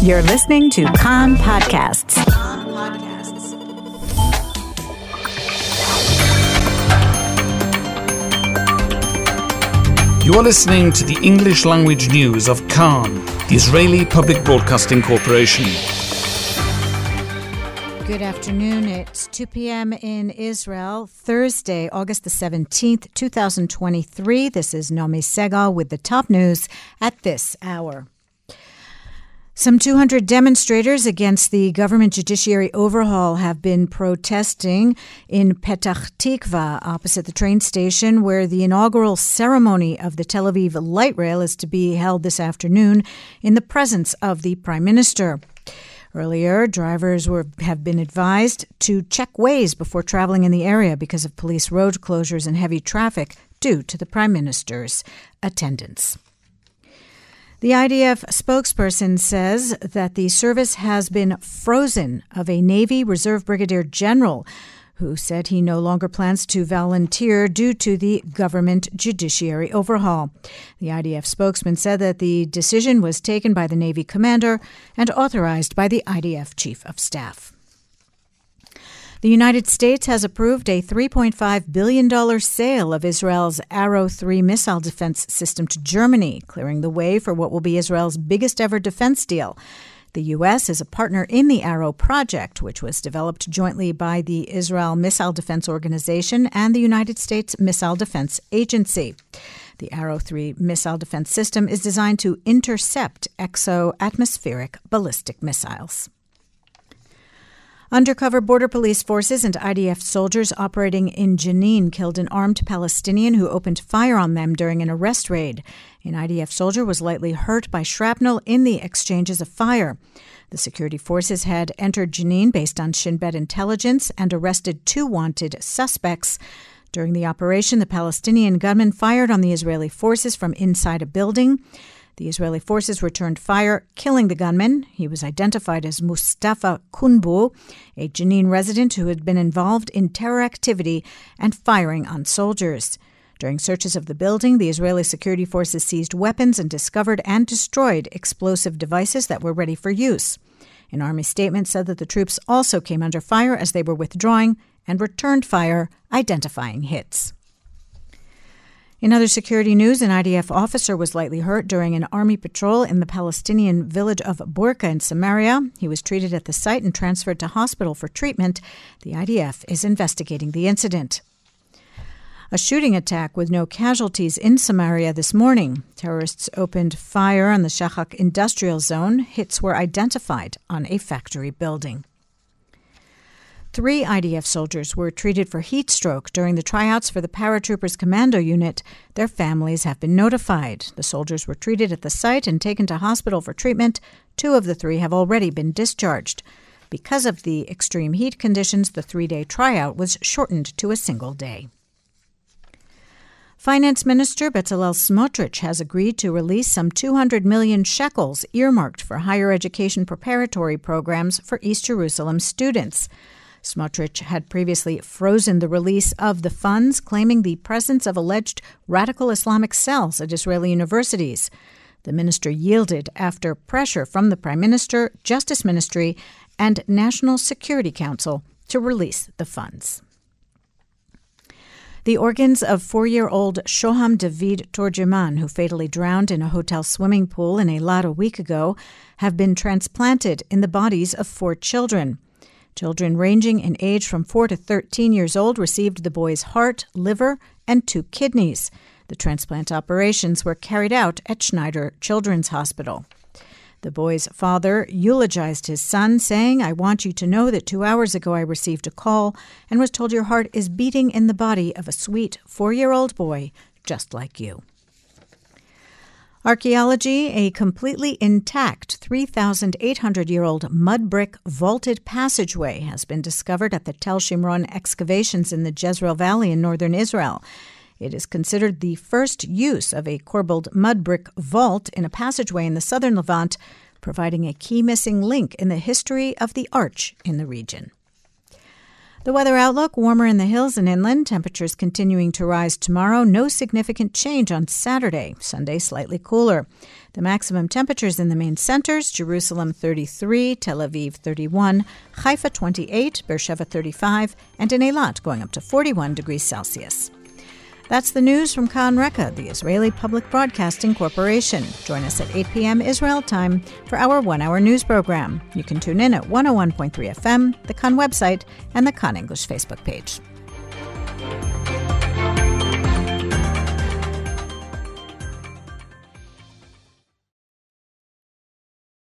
You're listening to Kan Podcasts. You are listening to the English language news of Kan, the Israeli Public Broadcasting Corporation. Good afternoon. It's 2 p.m. in Israel, Thursday, August the 17th, 2023. This is Nomi Segal with the top news at this hour. Some 200 demonstrators against the government judiciary overhaul have been protesting in Petach Tikva, opposite the train station, where the inaugural ceremony of the Tel Aviv light rail is to be held this afternoon in the presence of the Prime Minister. Earlier, drivers were, have been advised to check ways before traveling in the area because of police road closures and heavy traffic due to the Prime Minister's attendance. The IDF spokesperson says that the service has been frozen of a Navy Reserve Brigadier General who said he no longer plans to volunteer due to the government judiciary overhaul. The IDF spokesman said that the decision was taken by the Navy commander and authorized by the IDF chief of staff. The United States has approved a $3.5 billion sale of Israel's Arrow 3 missile defense system to Germany, clearing the way for what will be Israel's biggest ever defense deal. The U.S. is a partner in the Arrow project, which was developed jointly by the Israel Missile Defense Organization and the United States Missile Defense Agency. The Arrow 3 missile defense system is designed to intercept exo-atmospheric ballistic missiles. Undercover border police forces and IDF soldiers operating in Jenin killed an armed Palestinian who opened fire on them during an arrest raid. An IDF soldier was lightly hurt by shrapnel in the exchanges of fire. The security forces had entered Jenin based on Shin Bet intelligence and arrested two wanted suspects. During the operation, the Palestinian gunman fired on the Israeli forces from inside a building. The Israeli forces returned fire, killing the gunman. He was identified as Mustafa Kunbu, a Jenin resident who had been involved in terror activity and firing on soldiers. During searches of the building, the Israeli security forces seized weapons and discovered and destroyed explosive devices that were ready for use. An army statement said that the troops also came under fire as they were withdrawing and returned fire, identifying hits. In other security news, an IDF officer was lightly hurt during an army patrol in the Palestinian village of Burqa in Samaria. He was treated at the site and transferred to hospital for treatment. The IDF is investigating the incident. A shooting attack with no casualties in Samaria this morning. Terrorists opened fire on the Shahak industrial zone. Hits were identified on a factory building. Three IDF soldiers were treated for heat stroke during the tryouts for the Paratroopers Commando Unit. Their families have been notified. The soldiers were treated at the site and taken to hospital for treatment. Two of the three have already been discharged. Because of the extreme heat conditions, the three day tryout was shortened to a single day. Finance Minister Bezalel Smotrich has agreed to release some 200 million shekels earmarked for higher education preparatory programs for East Jerusalem students. Smotrich had previously frozen the release of the funds, claiming the presence of alleged radical Islamic cells at Israeli universities. The minister yielded after pressure from the Prime Minister, Justice Ministry, and National Security Council to release the funds. The organs of four year old Shoham David Torjeman, who fatally drowned in a hotel swimming pool in Eilat a week ago, have been transplanted in the bodies of four children. Children ranging in age from 4 to 13 years old received the boy's heart, liver, and two kidneys. The transplant operations were carried out at Schneider Children's Hospital. The boy's father eulogized his son, saying, I want you to know that two hours ago I received a call and was told your heart is beating in the body of a sweet four year old boy just like you. Archaeology, a completely intact 3,800 year old mud brick vaulted passageway has been discovered at the Tel Shimron excavations in the Jezreel Valley in northern Israel. It is considered the first use of a corbelled mud brick vault in a passageway in the southern Levant, providing a key missing link in the history of the arch in the region. The weather outlook warmer in the hills and inland, temperatures continuing to rise tomorrow. No significant change on Saturday. Sunday, slightly cooler. The maximum temperatures in the main centers Jerusalem 33, Tel Aviv 31, Haifa 28, Beersheba 35, and in Eilat going up to 41 degrees Celsius. That's the news from Kan Reka, the Israeli Public Broadcasting Corporation. Join us at 8 p.m. Israel time for our one hour news program. You can tune in at 101.3 FM, the Kan website, and the Kan English Facebook page.